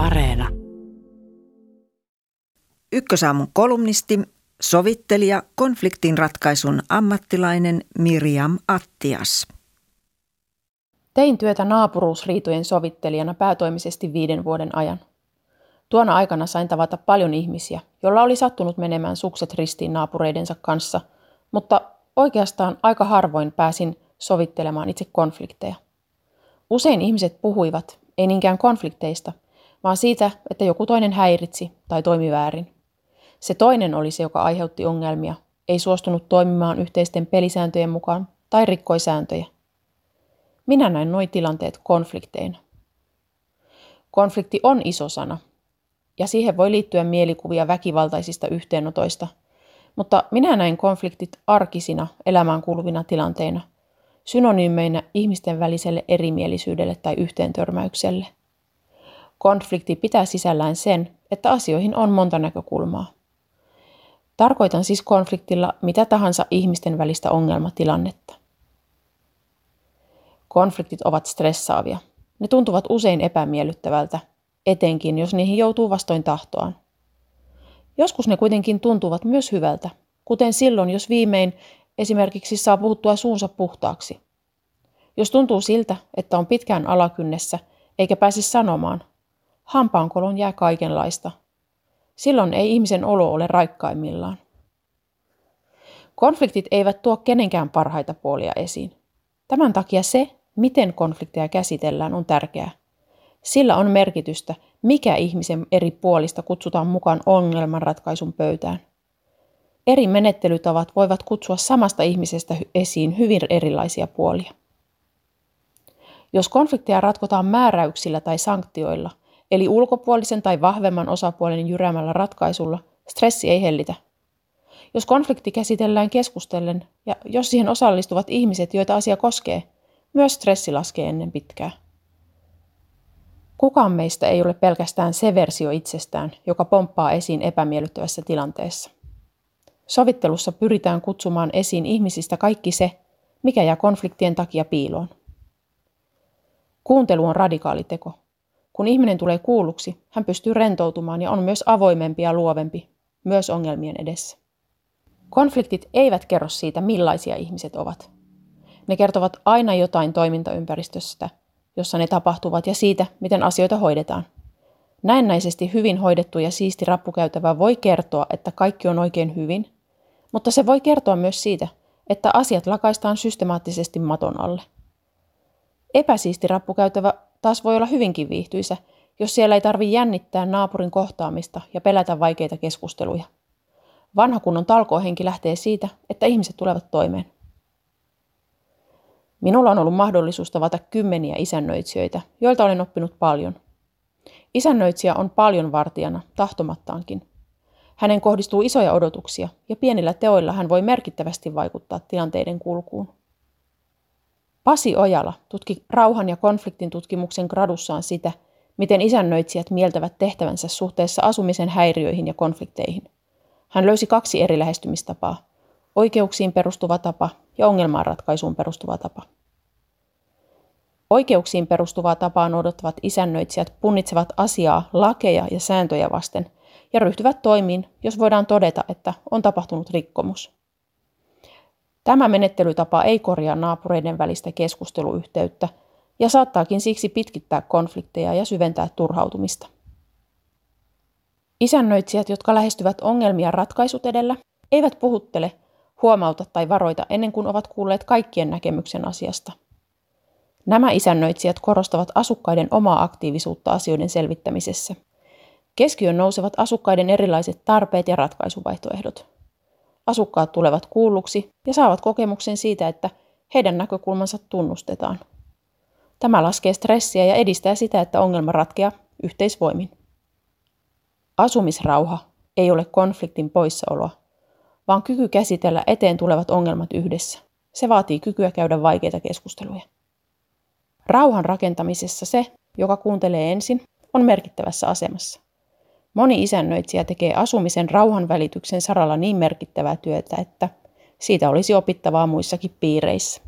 Areena. Ykkösaamun kolumnisti, sovittelija, konfliktin ratkaisun ammattilainen Miriam Attias. Tein työtä naapuruusriitojen sovittelijana päätoimisesti viiden vuoden ajan. Tuona aikana sain tavata paljon ihmisiä, joilla oli sattunut menemään sukset ristiin naapureidensa kanssa, mutta oikeastaan aika harvoin pääsin sovittelemaan itse konflikteja. Usein ihmiset puhuivat, ei niinkään konflikteista, vaan siitä, että joku toinen häiritsi tai toimi väärin. Se toinen oli se, joka aiheutti ongelmia, ei suostunut toimimaan yhteisten pelisääntöjen mukaan tai rikkoi sääntöjä. Minä näin noin tilanteet konflikteina. Konflikti on iso sana, ja siihen voi liittyä mielikuvia väkivaltaisista yhteenotoista, mutta minä näin konfliktit arkisina elämään kuuluvina tilanteina, synonyymeinä ihmisten väliselle erimielisyydelle tai yhteentörmäykselle. Konflikti pitää sisällään sen, että asioihin on monta näkökulmaa. Tarkoitan siis konfliktilla mitä tahansa ihmisten välistä ongelmatilannetta. Konfliktit ovat stressaavia. Ne tuntuvat usein epämiellyttävältä, etenkin jos niihin joutuu vastoin tahtoaan. Joskus ne kuitenkin tuntuvat myös hyvältä, kuten silloin, jos viimein esimerkiksi saa puhuttua suunsa puhtaaksi. Jos tuntuu siltä, että on pitkään alakynnessä eikä pääse sanomaan, hampaankolon jää kaikenlaista. Silloin ei ihmisen olo ole raikkaimmillaan. Konfliktit eivät tuo kenenkään parhaita puolia esiin. Tämän takia se, miten konflikteja käsitellään, on tärkeää. Sillä on merkitystä, mikä ihmisen eri puolista kutsutaan mukaan ongelmanratkaisun pöytään. Eri menettelytavat voivat kutsua samasta ihmisestä esiin hyvin erilaisia puolia. Jos konflikteja ratkotaan määräyksillä tai sanktioilla, eli ulkopuolisen tai vahvemman osapuolen jyräämällä ratkaisulla, stressi ei hellitä. Jos konflikti käsitellään keskustellen ja jos siihen osallistuvat ihmiset, joita asia koskee, myös stressi laskee ennen pitkää. Kukaan meistä ei ole pelkästään se versio itsestään, joka pomppaa esiin epämiellyttävässä tilanteessa. Sovittelussa pyritään kutsumaan esiin ihmisistä kaikki se, mikä jää konfliktien takia piiloon. Kuuntelu on radikaali teko. Kun ihminen tulee kuulluksi, hän pystyy rentoutumaan ja on myös avoimempi ja luovempi, myös ongelmien edessä. Konfliktit eivät kerro siitä, millaisia ihmiset ovat. Ne kertovat aina jotain toimintaympäristöstä, jossa ne tapahtuvat ja siitä, miten asioita hoidetaan. Näennäisesti hyvin hoidettu ja siisti rappukäytävä voi kertoa, että kaikki on oikein hyvin, mutta se voi kertoa myös siitä, että asiat lakaistaan systemaattisesti maton alle. Epäsiisti rappukäytävä taas voi olla hyvinkin viihtyisä, jos siellä ei tarvi jännittää naapurin kohtaamista ja pelätä vaikeita keskusteluja. Vanha kunnon talkohenki lähtee siitä, että ihmiset tulevat toimeen. Minulla on ollut mahdollisuus tavata kymmeniä isännöitsijöitä, joilta olen oppinut paljon. Isännöitsijä on paljon vartijana, tahtomattaankin. Hänen kohdistuu isoja odotuksia ja pienillä teoilla hän voi merkittävästi vaikuttaa tilanteiden kulkuun. Pasi Ojala tutki rauhan ja konfliktin tutkimuksen gradussaan sitä, miten isännöitsijät mieltävät tehtävänsä suhteessa asumisen häiriöihin ja konflikteihin. Hän löysi kaksi eri lähestymistapaa, oikeuksiin perustuva tapa ja ongelmanratkaisuun perustuva tapa. Oikeuksiin perustuvaa tapaa noudattavat isännöitsijät punnitsevat asiaa lakeja ja sääntöjä vasten ja ryhtyvät toimiin, jos voidaan todeta, että on tapahtunut rikkomus. Tämä menettelytapa ei korjaa naapureiden välistä keskusteluyhteyttä ja saattaakin siksi pitkittää konflikteja ja syventää turhautumista. Isännöitsijät, jotka lähestyvät ongelmia ratkaisut edellä, eivät puhuttele, huomauta tai varoita ennen kuin ovat kuulleet kaikkien näkemyksen asiasta. Nämä isännöitsijät korostavat asukkaiden omaa aktiivisuutta asioiden selvittämisessä. Keskiön nousevat asukkaiden erilaiset tarpeet ja ratkaisuvaihtoehdot. Asukkaat tulevat kuulluksi ja saavat kokemuksen siitä, että heidän näkökulmansa tunnustetaan. Tämä laskee stressiä ja edistää sitä, että ongelma ratkeaa yhteisvoimin. Asumisrauha ei ole konfliktin poissaoloa, vaan kyky käsitellä eteen tulevat ongelmat yhdessä. Se vaatii kykyä käydä vaikeita keskusteluja. Rauhan rakentamisessa se, joka kuuntelee ensin, on merkittävässä asemassa. Moni isännöitsijä tekee asumisen rauhan välityksen saralla niin merkittävää työtä, että siitä olisi opittavaa muissakin piireissä.